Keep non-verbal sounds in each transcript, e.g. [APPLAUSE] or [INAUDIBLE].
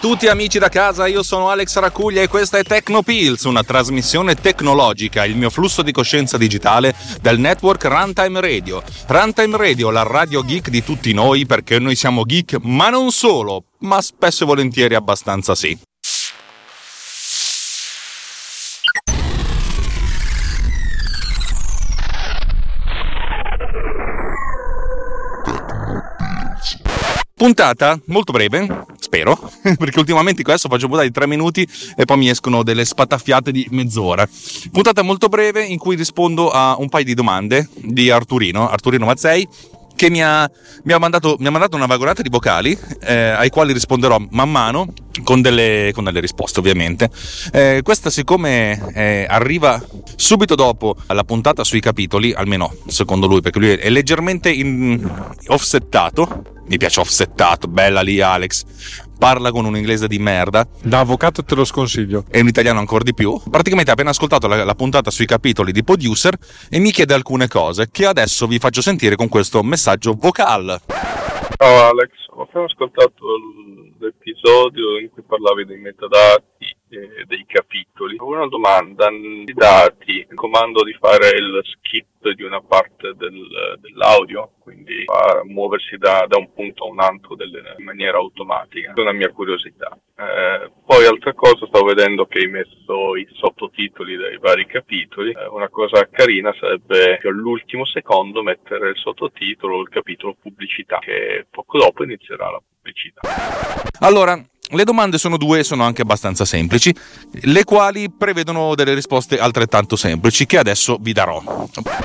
tutti amici da casa, io sono Alex Racuglia e questa è Tecnopills, una trasmissione tecnologica, il mio flusso di coscienza digitale del network Runtime Radio. Runtime Radio, la radio geek di tutti noi perché noi siamo geek, ma non solo, ma spesso e volentieri abbastanza sì. Puntata molto breve, spero, [LAUGHS] perché ultimamente questo faccio puntata di tre minuti e poi mi escono delle spataffiate di mezz'ora. Puntata molto breve in cui rispondo a un paio di domande di Arturino, Arturino Mazzei, che mi ha, mi ha, mandato, mi ha mandato, una vagonata di vocali eh, ai quali risponderò man mano con delle, con delle risposte ovviamente. Eh, questa siccome eh, arriva subito dopo la puntata sui capitoli, almeno secondo lui, perché lui è leggermente in, offsettato, mi piace offsettato, bella lì Alex, parla con un inglese di merda. Da avvocato te lo sconsiglio. E un italiano ancora di più. Praticamente ha appena ascoltato la, la, puntata sui capitoli di Producer e mi chiede alcune cose che adesso vi faccio sentire con questo messaggio vocale. Ciao Alex, ho appena ascoltato l'episodio in cui parlavi dei metadati e dei capitoli. Una domanda, i dati, comando di fare il skip di una parte del, dell'audio, quindi muoversi da, da, un punto a un altro delle, in maniera automatica, è una mia curiosità. Eh, poi altra cosa, stavo vedendo che hai messo i sottotitoli dei vari capitoli, eh, una cosa carina sarebbe che all'ultimo secondo mettere il sottotitolo il capitolo pubblicità, che poco dopo inizierà la pubblicità. Allora, le domande sono due e sono anche abbastanza semplici, le quali prevedono delle risposte altrettanto semplici che adesso vi darò.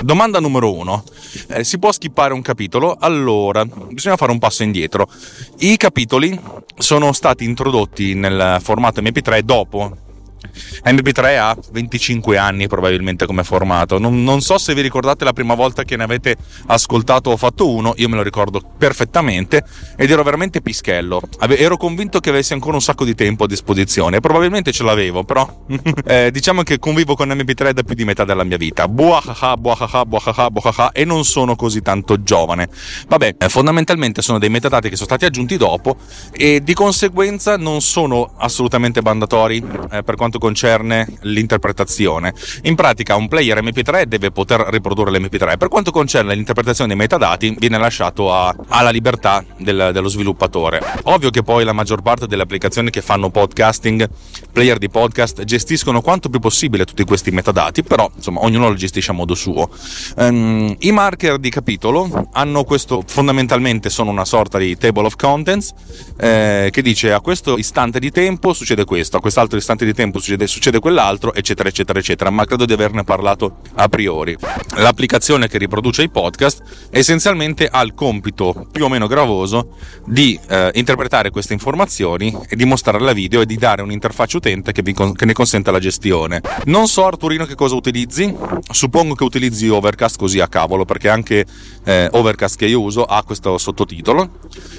Domanda numero uno. Eh, si può skippare un capitolo? Allora, bisogna fare un passo indietro. I capitoli sono stati introdotti nel formato MP3 dopo MP3 ha 25 anni probabilmente come formato. Non, non, so se vi ricordate la prima volta che ne avete ascoltato o fatto uno, io me lo ricordo perfettamente ed ero veramente pischello. Ave- ero convinto che avessi ancora un sacco di tempo a disposizione, probabilmente ce l'avevo, però [LAUGHS] eh, diciamo che convivo con MP3 da più di metà della mia vita. Buahaha, buahaha, buahaha, buahaha e non sono così tanto giovane. Vabbè, eh, fondamentalmente sono dei metadati che sono stati aggiunti dopo e di conseguenza non sono assolutamente mandatori eh, per quanto concerne l'interpretazione. In pratica un player MP3 deve poter riprodurre l'MP3, per quanto concerne l'interpretazione dei metadati viene lasciato a, alla libertà del, dello sviluppatore. Ovvio che poi la maggior parte delle applicazioni che fanno podcasting, player di podcast, gestiscono quanto più possibile tutti questi metadati, però insomma ognuno lo gestisce a modo suo. Um, I marker di capitolo hanno questo, fondamentalmente sono una sorta di table of contents eh, che dice a questo istante di tempo succede questo, a quest'altro istante di tempo succede, succede quell'altro, eccetera, eccetera, eccetera, ma credo di averne parlato a priori. L'applicazione che riproduce i podcast essenzialmente ha il compito più o meno gravoso di eh, interpretare queste informazioni e di mostrare la video e di dare un'interfaccia utente che, vi, che ne consenta la gestione. Non so Arturino che cosa utilizzi, suppongo che utilizzi Overcast così a cavolo, perché anche eh, Overcast che io uso ha questo sottotitolo.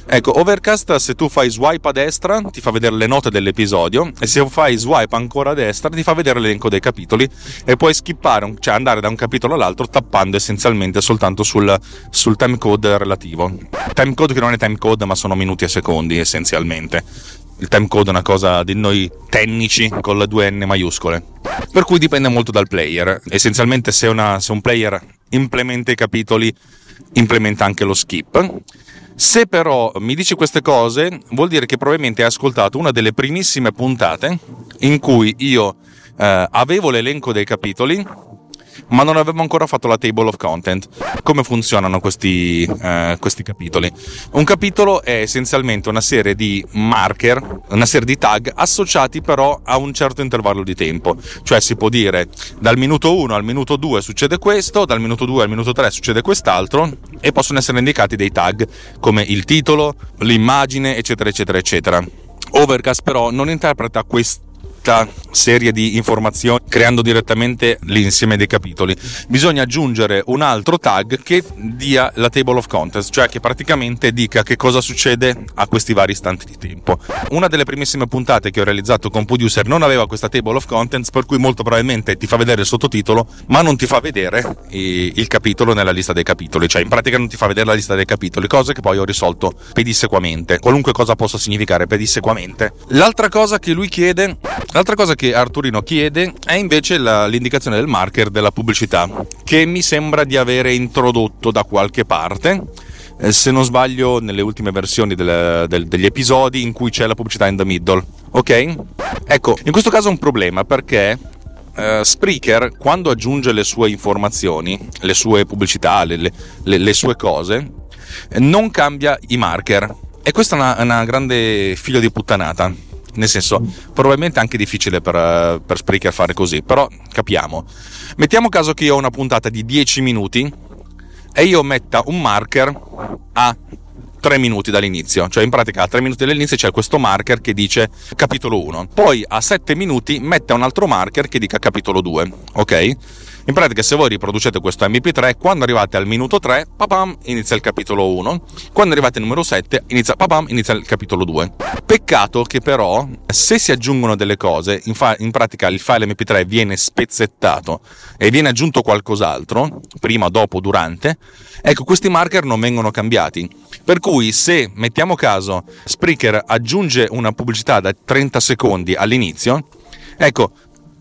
Ecco, Overcast se tu fai swipe a destra ti fa vedere le note dell'episodio e se fai swipe ancora ancora a destra ti fa vedere l'elenco dei capitoli e puoi skippare, cioè andare da un capitolo all'altro tappando essenzialmente soltanto sul, sul timecode relativo. Timecode che non è timecode ma sono minuti e secondi essenzialmente. Il timecode è una cosa di noi tecnici con le due N maiuscole. Per cui dipende molto dal player. Essenzialmente se, una, se un player implementa i capitoli, implementa anche lo skip se però mi dici queste cose, vuol dire che probabilmente hai ascoltato una delle primissime puntate in cui io eh, avevo l'elenco dei capitoli ma non avevo ancora fatto la table of content. Come funzionano questi, eh, questi capitoli? Un capitolo è essenzialmente una serie di marker, una serie di tag associati però a un certo intervallo di tempo. Cioè si può dire dal minuto 1 al minuto 2 succede questo, dal minuto 2 al minuto 3 succede quest'altro e possono essere indicati dei tag come il titolo, l'immagine, eccetera, eccetera, eccetera. Overcast però non interpreta questi questa serie di informazioni creando direttamente l'insieme dei capitoli. Bisogna aggiungere un altro tag che dia la table of contents, cioè che praticamente dica che cosa succede a questi vari istanti di tempo. Una delle primissime puntate che ho realizzato con Producer non aveva questa table of contents, per cui molto probabilmente ti fa vedere il sottotitolo, ma non ti fa vedere il capitolo nella lista dei capitoli, cioè in pratica non ti fa vedere la lista dei capitoli, cose che poi ho risolto pedissequamente, qualunque cosa possa significare pedissequamente. L'altra cosa che lui chiede, l'altra cosa che Arturino chiede è invece la, l'indicazione del marker della pubblicità, che mi sembra di avere introdotto da qualche parte eh, se non sbaglio nelle ultime versioni del, del, degli episodi in cui c'è la pubblicità in the middle ok? ecco in questo caso è un problema perché Uh, Spreaker, quando aggiunge le sue informazioni, le sue pubblicità, le, le, le sue cose, non cambia i marker. E questa è una, una grande figlio di puttanata. Nel senso, probabilmente anche difficile per, per Spreaker fare così, però capiamo. Mettiamo caso che io ho una puntata di 10 minuti e io metta un marker a 3 minuti dall'inizio, cioè in pratica a 3 minuti dall'inizio c'è questo marker che dice capitolo 1, poi a 7 minuti mette un altro marker che dica capitolo 2, ok? In pratica, se voi riproducete questo MP3, quando arrivate al minuto 3, papam, inizia il capitolo 1. Quando arrivate al numero 7, inizia, papam, inizia il capitolo 2. Peccato che però, se si aggiungono delle cose, in, fa- in pratica il file MP3 viene spezzettato e viene aggiunto qualcos'altro, prima, dopo, durante, ecco, questi marker non vengono cambiati. Per cui, se mettiamo caso Spreaker aggiunge una pubblicità da 30 secondi all'inizio, ecco,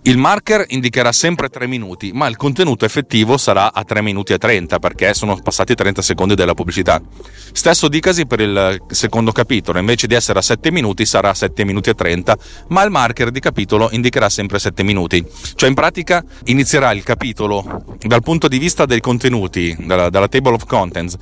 il marker indicherà sempre 3 minuti, ma il contenuto effettivo sarà a 3 minuti e 30 perché sono passati 30 secondi della pubblicità. Stesso dicasi per il secondo capitolo, invece di essere a 7 minuti sarà a 7 minuti e 30, ma il marker di capitolo indicherà sempre 7 minuti. Cioè in pratica inizierà il capitolo dal punto di vista dei contenuti, dalla, dalla table of contents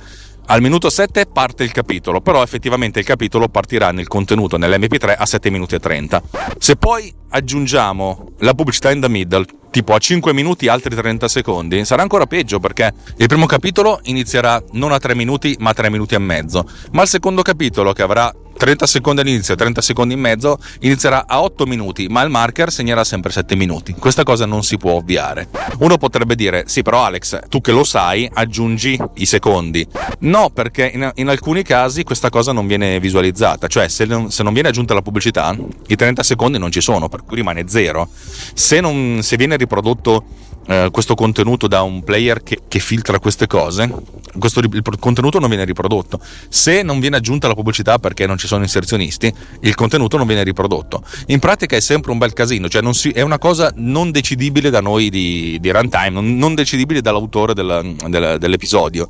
al minuto 7 parte il capitolo, però effettivamente il capitolo partirà nel contenuto nell'MP3 a 7 minuti e 30. Se poi aggiungiamo la pubblicità in the middle, tipo a 5 minuti altri 30 secondi, sarà ancora peggio perché il primo capitolo inizierà non a 3 minuti ma a 3 minuti e mezzo, ma il secondo capitolo che avrà 30 secondi all'inizio e 30 secondi in mezzo inizierà a 8 minuti, ma il marker segnerà sempre 7 minuti. Questa cosa non si può ovviare. Uno potrebbe dire: Sì, però Alex, tu che lo sai, aggiungi i secondi. No, perché in, in alcuni casi questa cosa non viene visualizzata. Cioè, se non, se non, viene aggiunta la pubblicità, i 30 secondi non ci sono, per cui rimane zero. Se, non, se viene riprodotto eh, questo contenuto da un player che, che filtra queste cose, questo, il contenuto non viene riprodotto. Se non viene aggiunta la pubblicità perché non ci sono inserzionisti, il contenuto non viene riprodotto. In pratica è sempre un bel casino, cioè si, è una cosa non decidibile da noi di, di runtime, non, non, decidibile dall'autore del, del, dell'episodio.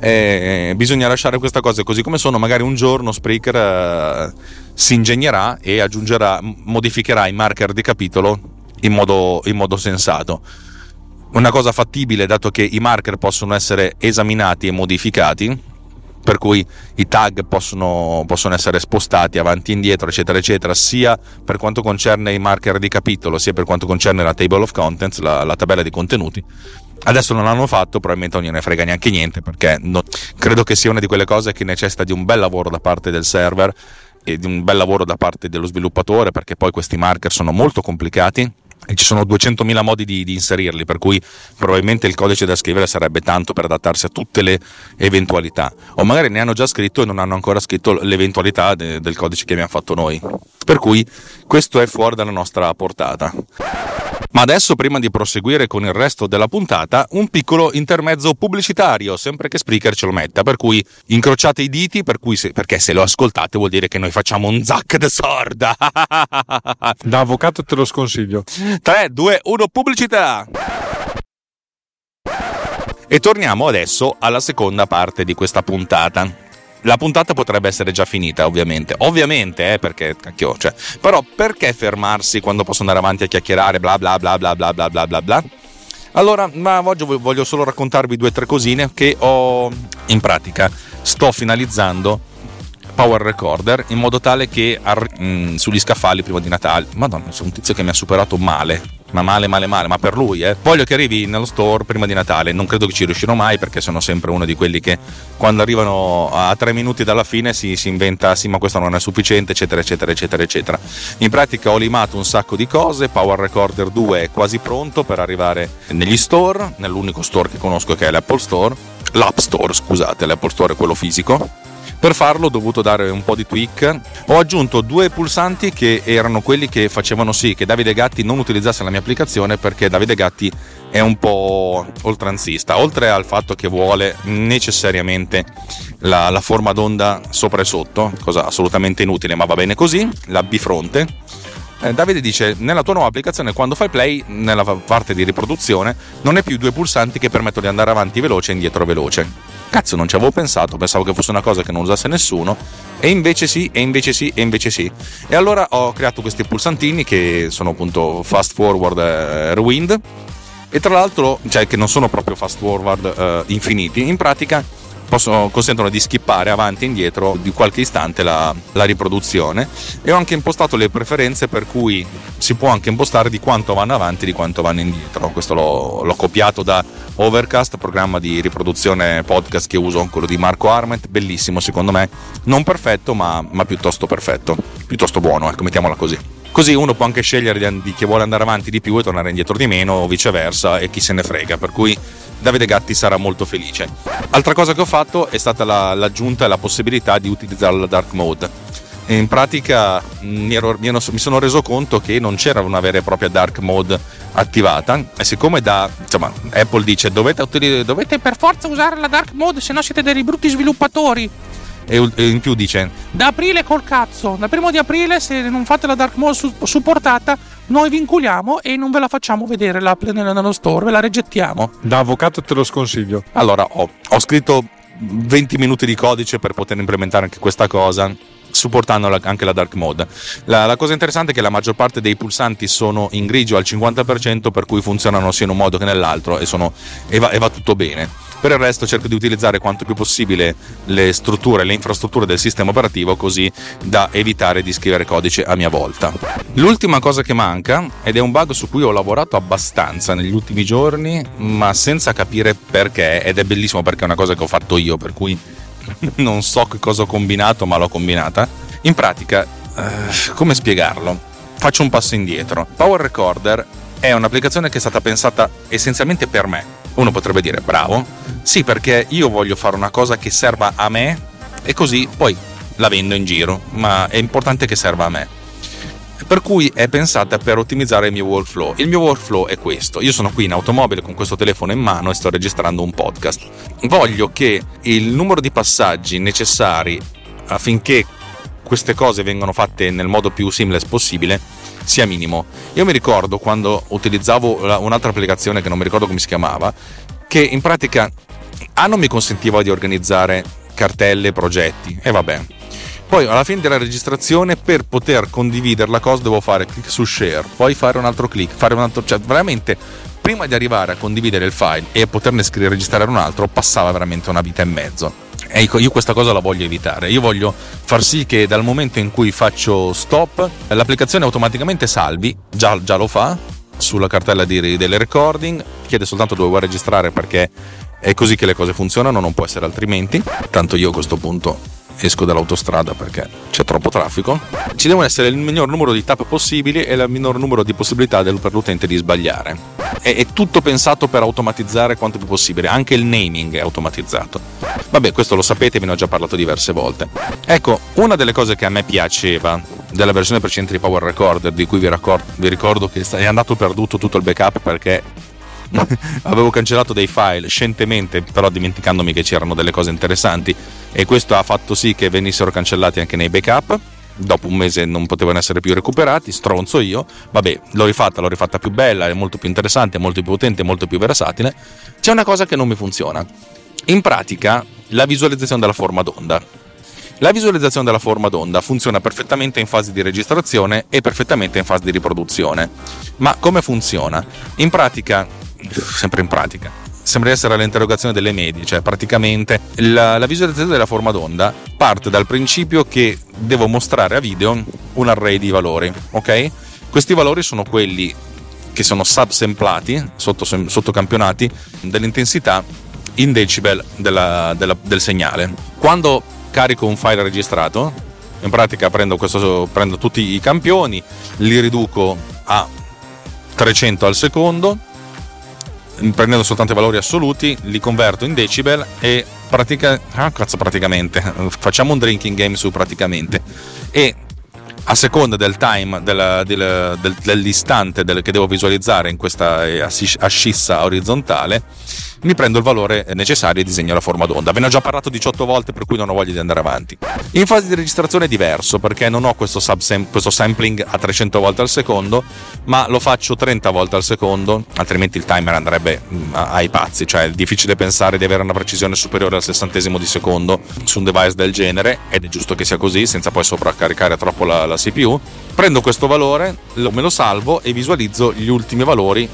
Eh, bisogna lasciare queste cose così come sono, magari un giorno Spreaker eh, si ingegnerà e aggiungerà, modificherà i marker di capitolo in modo, in modo sensato una cosa fattibile dato che i marker possono essere esaminati e modificati per cui i tag possono, possono, essere spostati avanti e indietro, eccetera, eccetera, sia per quanto concerne i marker di capitolo, sia per quanto concerne la table of contents, la, la tabella di contenuti. Adesso non l'hanno fatto, probabilmente non gliene frega neanche niente, perché non, credo che sia una di quelle cose che necessita di un bel lavoro da parte del server e di un bel lavoro da parte dello sviluppatore, perché poi questi marker sono molto complicati e ci sono 200.000 modi di, di, inserirli, per cui probabilmente il codice da scrivere sarebbe tanto per adattarsi a tutte le eventualità. O magari ne hanno già scritto e non hanno ancora scritto l'eventualità de, del codice che abbiamo fatto noi. Per cui questo è fuori dalla nostra portata. Ma adesso, prima di proseguire con il resto della puntata, un piccolo intermezzo pubblicitario, sempre che Spreaker ce lo metta, per cui incrociate i diti, per se, perché se lo ascoltate vuol dire che noi facciamo un zac de sorda. [LAUGHS] da avvocato te lo sconsiglio. 3, 2, 1, pubblicità! E torniamo adesso alla seconda parte di questa puntata la puntata potrebbe essere già finita, ovviamente. Ovviamente, eh, perché cacchio, cioè. Però perché fermarsi quando posso andare avanti a chiacchierare, bla bla bla bla bla bla bla bla bla? Allora, ma oggi voglio solo raccontarvi due o tre cosine che ho in pratica. Sto finalizzando Power Recorder in modo tale che arri- mh, mm, sugli scaffali prima di Natale. Madonna, sono un tizio che mi ha superato male. Ma male male male, ma per lui, eh. Voglio che arrivi nello store prima di Natale, non credo che ci riuscirò mai perché sono sempre uno di quelli che quando arrivano a tre minuti dalla fine si, si inventa sì ma questo non è sufficiente eccetera eccetera eccetera eccetera. In pratica ho limato un sacco di cose, Power Recorder 2 è quasi pronto per arrivare negli store, nell'unico store che conosco che è l'Apple Store, l'App Store scusate, l'Apple Store è quello fisico per farlo ho dovuto dare un po' di tweak. Ho aggiunto due pulsanti che erano quelli che facevano sì che Davide Gatti non utilizzasse la mia applicazione perché Davide Gatti è un po' oltranzista, oltre al fatto che vuole necessariamente la, la forma d'onda sopra e sotto, cosa assolutamente inutile ma va bene così, la bifronte. Eh, Davide dice nella tua nuova applicazione quando fai play nella parte di riproduzione non è più due pulsanti che permettono di andare avanti veloce e indietro veloce Cazzo, non ci avevo pensato, pensavo che fosse una cosa che non usasse nessuno. E invece sì, e invece sì, e invece sì. E allora ho creato questi pulsantini che sono appunto fast forward e rewind. E tra l'altro, cioè che non sono proprio fast forward uh, infiniti, in pratica possono, consentono di skippare avanti e indietro di qualche istante la, la, riproduzione. E ho anche impostato le preferenze per cui si può anche impostare di quanto vanno avanti e di quanto vanno indietro. Questo l'ho, l'ho copiato da Overcast programma di riproduzione podcast che uso quello di Marco Arment. Bellissimo secondo me. Non perfetto ma, ma piuttosto perfetto. Piuttosto buono ecco mettiamola così Così uno può anche scegliere di, di chi vuole andare avanti di più e tornare indietro di meno o viceversa e chi se ne frega. Per cui Davide Gatti sarà molto felice. Altra cosa che ho fatto è stata la, l'aggiunta e la possibilità di utilizzare la dark mode. in pratica mi, ero, mi, sono reso conto che non c'era una vera e propria dark mode attivata e siccome da, insomma, Apple dice dovete, dovete per forza usare la dark mode se no siete dei brutti sviluppatori e in più dice da aprile col cazzo dal primo di aprile se non fate la dark mode supportata noi vi inculiamo e non ve la facciamo vedere l'app nello store, ve la rigettiamo. Da avvocato te lo sconsiglio. Allora, ho, ho scritto 20 minuti di codice per poter implementare anche questa cosa supportando anche la dark mode. La, la, cosa interessante è che la maggior parte dei pulsanti sono in grigio al 50%, per cui funzionano sia in un modo che nell'altro e, sono, e, va, e va tutto bene. Per il resto cerco di utilizzare quanto più possibile le strutture, le infrastrutture del sistema operativo così da evitare di scrivere codice a mia volta. L'ultima cosa che manca, ed è un bug su cui ho lavorato abbastanza negli ultimi giorni, ma senza capire perché, ed è bellissimo perché è una cosa che ho fatto io, per cui [LAUGHS] non so che cosa ho combinato, ma l'ho combinata. In pratica, eh, come spiegarlo? Faccio un passo indietro. Power Recorder è un'applicazione che è stata pensata essenzialmente per me uno potrebbe dire bravo, sì perché io voglio fare una cosa che serva a me e così poi la vendo in giro, ma è importante che serva a me. Per cui è pensata per ottimizzare il mio workflow. Il mio workflow è questo. Io sono qui in automobile con questo telefono in mano e sto registrando un podcast. Voglio che il numero di passaggi necessari affinché queste cose vengano fatte nel modo più seamless possibile sia minimo. Io mi ricordo quando utilizzavo un'altra applicazione che non mi ricordo come si chiamava, che in pratica A non mi consentiva di organizzare cartelle, progetti e vabbè. Poi alla fine della registrazione per poter condividere la cosa devo fare clic su share, poi fare un altro clic, fare un altro, cioè veramente prima di arrivare a condividere il file e poterne scrivere, registrare un altro passava veramente una vita e mezzo. Ecco, io questa cosa la voglio evitare. Io voglio far sì che dal momento in cui faccio stop, l'applicazione automaticamente salvi, già, già lo fa, sulla cartella di, delle recording, chiede soltanto dove vuoi registrare perché è così che le cose funzionano, non può essere altrimenti. Tanto io a questo punto esco dall'autostrada perché c'è troppo traffico. Ci devono essere il miglior numero di tap possibili e il minor numero di possibilità per l'utente di sbagliare. È, è, tutto pensato per automatizzare quanto più possibile, anche il naming è automatizzato. Vabbè, questo lo sapete, ve ne ho già parlato diverse volte. Ecco, una delle cose che a me piaceva della versione precedente di Power Recorder, di cui vi, raccordo, vi ricordo che è andato perduto tutto il backup perché [LAUGHS] avevo cancellato dei file scientemente, però dimenticandomi che c'erano delle cose interessanti e questo ha fatto sì che venissero cancellati anche nei backup. Dopo un mese non potevano essere più recuperati, stronzo io. Vabbè, l'ho rifatta, l'ho rifatta più bella, è molto più interessante, molto più potente, molto più versatile. C'è una cosa che non mi funziona. In pratica, la visualizzazione della forma d'onda. La visualizzazione della forma d'onda funziona perfettamente in fase di registrazione e perfettamente in fase di riproduzione. Ma come funziona? In pratica sempre in pratica. Sembra essere l'interrogazione delle medie, cioè praticamente la, la visualizzazione della forma d'onda parte dal principio che devo mostrare a video un array di valori, ok? Questi valori sono quelli che sono subsemplati, sotto, sottocampionati, dell'intensità in decibel della, della, del segnale. Quando carico un file registrato, in pratica prendo, questo, prendo tutti i campioni, li riduco a 300 al secondo, prendendo soltanto i valori assoluti, li converto in decibel e pratica, ah, cazzo, praticamente. Facciamo un drinking game su praticamente. E a seconda del time del, del, del, dell'istante che devo visualizzare in questa eh, ascissa orizzontale mi prendo il valore necessario e disegno la forma d'onda. Ve ne ho già parlato 18 volte, per cui non ho voglia di andare avanti. In fase di registrazione è diverso perché non ho questo, questo sampling a 300 volte al secondo, ma lo faccio 30 volte al secondo, altrimenti il timer andrebbe mm, ai pazzi. Cioè, è difficile pensare di avere una precisione superiore al sessantesimo di secondo su un device del genere, ed è giusto che sia così, senza poi sovraccaricare troppo la, la CPU. Prendo questo valore, lo, me lo salvo e visualizzo gli ultimi valori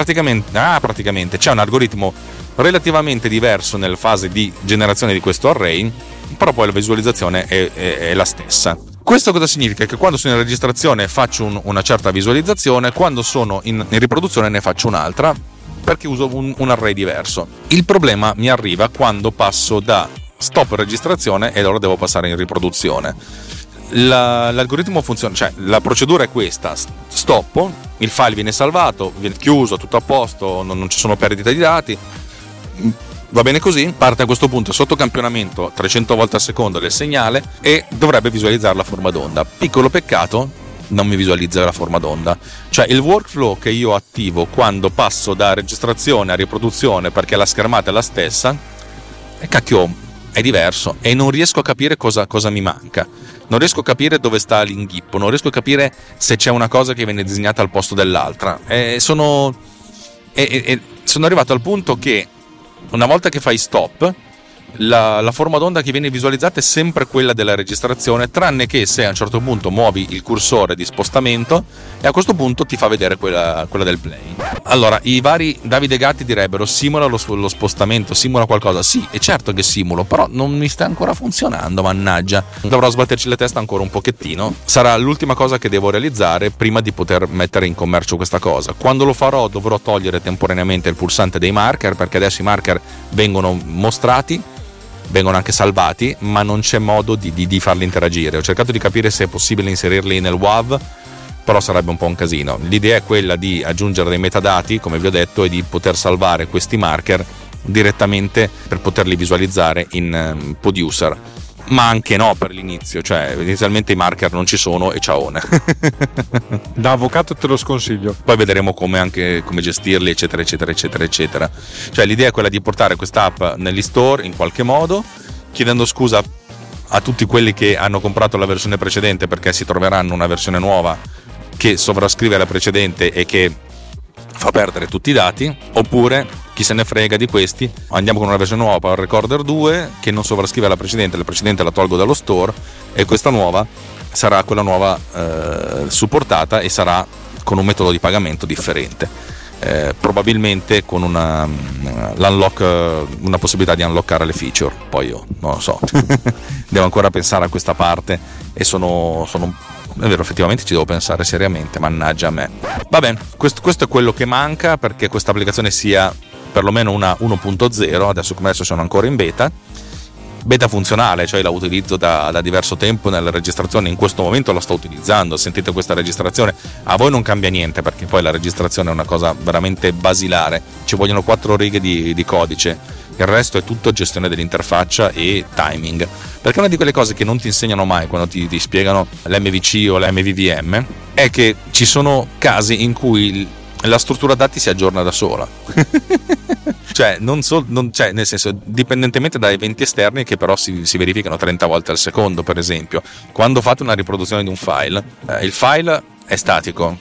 praticamente, ah, praticamente c'è un algoritmo relativamente diverso nella fase di generazione di questo array, però poi la visualizzazione è, è, è la stessa. Questo cosa significa? Che quando sono in registrazione faccio un, una certa visualizzazione, quando sono in, in, riproduzione ne faccio un'altra, perché uso un, un array diverso. Il problema mi arriva quando passo da stop registrazione e allora devo passare in riproduzione la, l'algoritmo funziona, cioè la procedura è questa, stoppo, il file viene salvato, viene chiuso, tutto a posto, non, non ci sono perdite di dati, va bene così, parte a questo punto sotto campionamento 300 volte al secondo del segnale e dovrebbe visualizzare la forma d'onda. Piccolo peccato, non mi visualizza la forma d'onda. Cioè il workflow che io attivo quando passo da registrazione a riproduzione perché la schermata è la stessa, e cacchio, è diverso e non riesco a capire cosa, cosa mi manca non riesco a capire dove sta l'inghippo, non riesco a capire se c'è una cosa che viene disegnata al posto dell'altra. E sono, e, e, sono arrivato al punto che una volta che fai stop, la, la, forma d'onda che viene visualizzata è sempre quella della registrazione, tranne che se a un certo punto muovi il cursore di spostamento e a questo punto ti fa vedere quella, quella del play. Allora, i vari Davide Gatti direbbero simula lo, lo, spostamento, simula qualcosa. Sì, è certo che simulo, però non mi sta ancora funzionando, mannaggia. Dovrò sbatterci la testa ancora un pochettino. Sarà l'ultima cosa che devo realizzare prima di poter mettere in commercio questa cosa. Quando lo farò dovrò togliere temporaneamente il pulsante dei marker perché adesso i marker vengono mostrati vengono anche salvati, ma non c'è modo di, di, di, farli interagire. Ho cercato di capire se è possibile inserirli nel WAV, però sarebbe un po' un casino. L'idea è quella di aggiungere dei metadati, come vi ho detto, e di poter salvare questi marker direttamente per poterli visualizzare in um, Producer ma anche no per l'inizio, cioè inizialmente i marker non ci sono e ciaone. [LAUGHS] da avvocato te lo sconsiglio. Poi vedremo come, anche, come gestirli, eccetera, eccetera, eccetera, eccetera. Cioè l'idea è quella di portare quest'app negli store in qualche modo, chiedendo scusa a tutti quelli che hanno comprato la versione precedente perché si troveranno una versione nuova che sovrascrive la precedente e che fa perdere tutti i dati, oppure chi se ne frega di questi, andiamo con una versione nuova Power Recorder 2 che non sovrascrive la precedente, la precedente la tolgo dallo store e questa nuova sarà quella nuova eh, supportata e sarà con un metodo di pagamento differente. Eh, probabilmente con una, mm, una, possibilità di unlockare le feature. Poi io non lo so, [LAUGHS] devo ancora pensare a questa parte e sono, sono è vero, effettivamente ci devo pensare seriamente, mannaggia a me. Va bene, questo, questo, è quello che manca perché questa applicazione sia perlomeno una 1.0, adesso come adesso sono ancora in beta. Beta funzionale, cioè la utilizzo da, da, diverso tempo nella registrazione, in questo momento la sto utilizzando, sentite questa registrazione, a voi non cambia niente perché poi la registrazione è una cosa veramente basilare, ci vogliono quattro righe di, di codice, il resto è tutto gestione dell'interfaccia e timing, perché una di quelle cose che non ti insegnano mai quando ti, ti spiegano l'MVC o l'MVVM è che ci sono casi in cui la struttura dati si aggiorna da sola. [LAUGHS] cioè, non so, non, cioè, nel senso, dipendentemente da eventi esterni che però si, si, verificano 30 volte al secondo, per esempio. Quando fate una riproduzione di un file, eh, il file è statico,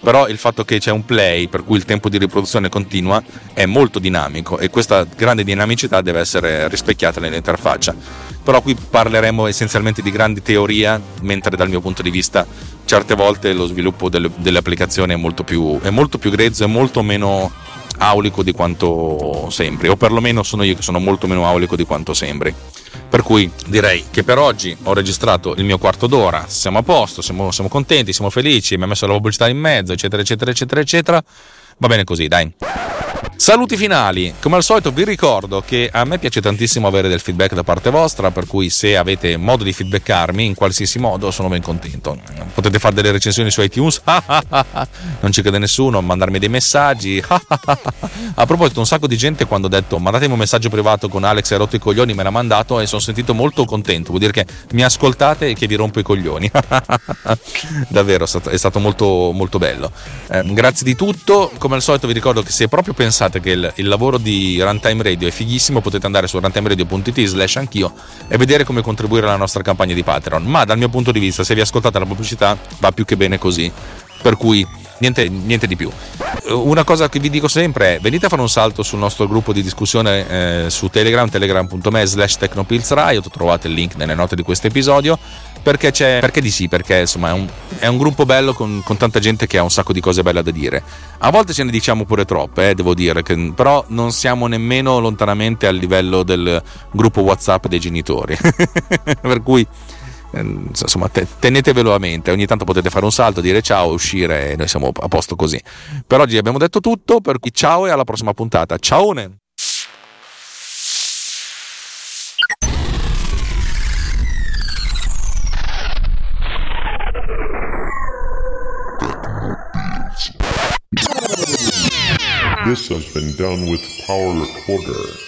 però il fatto che c'è un play per cui il tempo di riproduzione continua è molto dinamico e questa grande dinamicità deve essere rispecchiata nell'interfaccia. Però qui parleremo essenzialmente di grandi teoria, mentre dal mio punto di vista certe volte lo sviluppo delle, delle applicazioni è molto, più, è molto più grezzo e molto meno aulico di quanto sembri, o perlomeno sono io che sono molto meno aulico di quanto sembri. Per cui direi che per oggi ho registrato il mio quarto d'ora, siamo a posto, siamo, siamo contenti, siamo felici, mi ha messo la pubblicità in mezzo, eccetera, eccetera, eccetera, eccetera. Va bene così, dai. Saluti finali, come al solito vi ricordo che a me piace tantissimo avere del feedback da parte vostra, per cui se avete modo di feedbackarmi in qualsiasi modo sono ben contento. Potete fare delle recensioni su iTunes, [LAUGHS] non ci crede nessuno, mandarmi dei messaggi. [LAUGHS] a proposito, un sacco di gente quando ho detto mandatemi un messaggio privato con Alex e rotto i coglioni me l'ha mandato e sono sentito molto contento, vuol dire che mi ascoltate e che vi rompo i coglioni. [LAUGHS] Davvero, è stato molto, molto bello. Eh, grazie di tutto, come al solito vi ricordo che se proprio pensate pensate che il, il, lavoro di Runtime Radio è fighissimo, potete andare su runtimeradio.it slash anch'io e vedere come contribuire alla nostra campagna di Patreon. Ma dal mio punto di vista, se vi ascoltate la pubblicità, va più che bene così. Per cui niente, niente di più. Una cosa che vi dico sempre è venite a fare un salto sul nostro gruppo di discussione eh, su Telegram, telegram.me slash technopillsriot, trovate il link nelle note di questo episodio perché, c'è, perché di sì, perché insomma è un, è un gruppo bello con, con, tanta gente che ha un sacco di cose belle da dire. A volte ce ne diciamo pure troppe, eh, devo dire, che, però non siamo nemmeno lontanamente al livello del gruppo WhatsApp dei genitori. [LAUGHS] per cui eh, insomma tenetevelo a mente. Ogni tanto potete fare un salto dire ciao uscire e noi siamo a posto così. Per oggi abbiamo detto tutto per cui ciao e alla prossima puntata. Ciao This has been done with Power Recorder.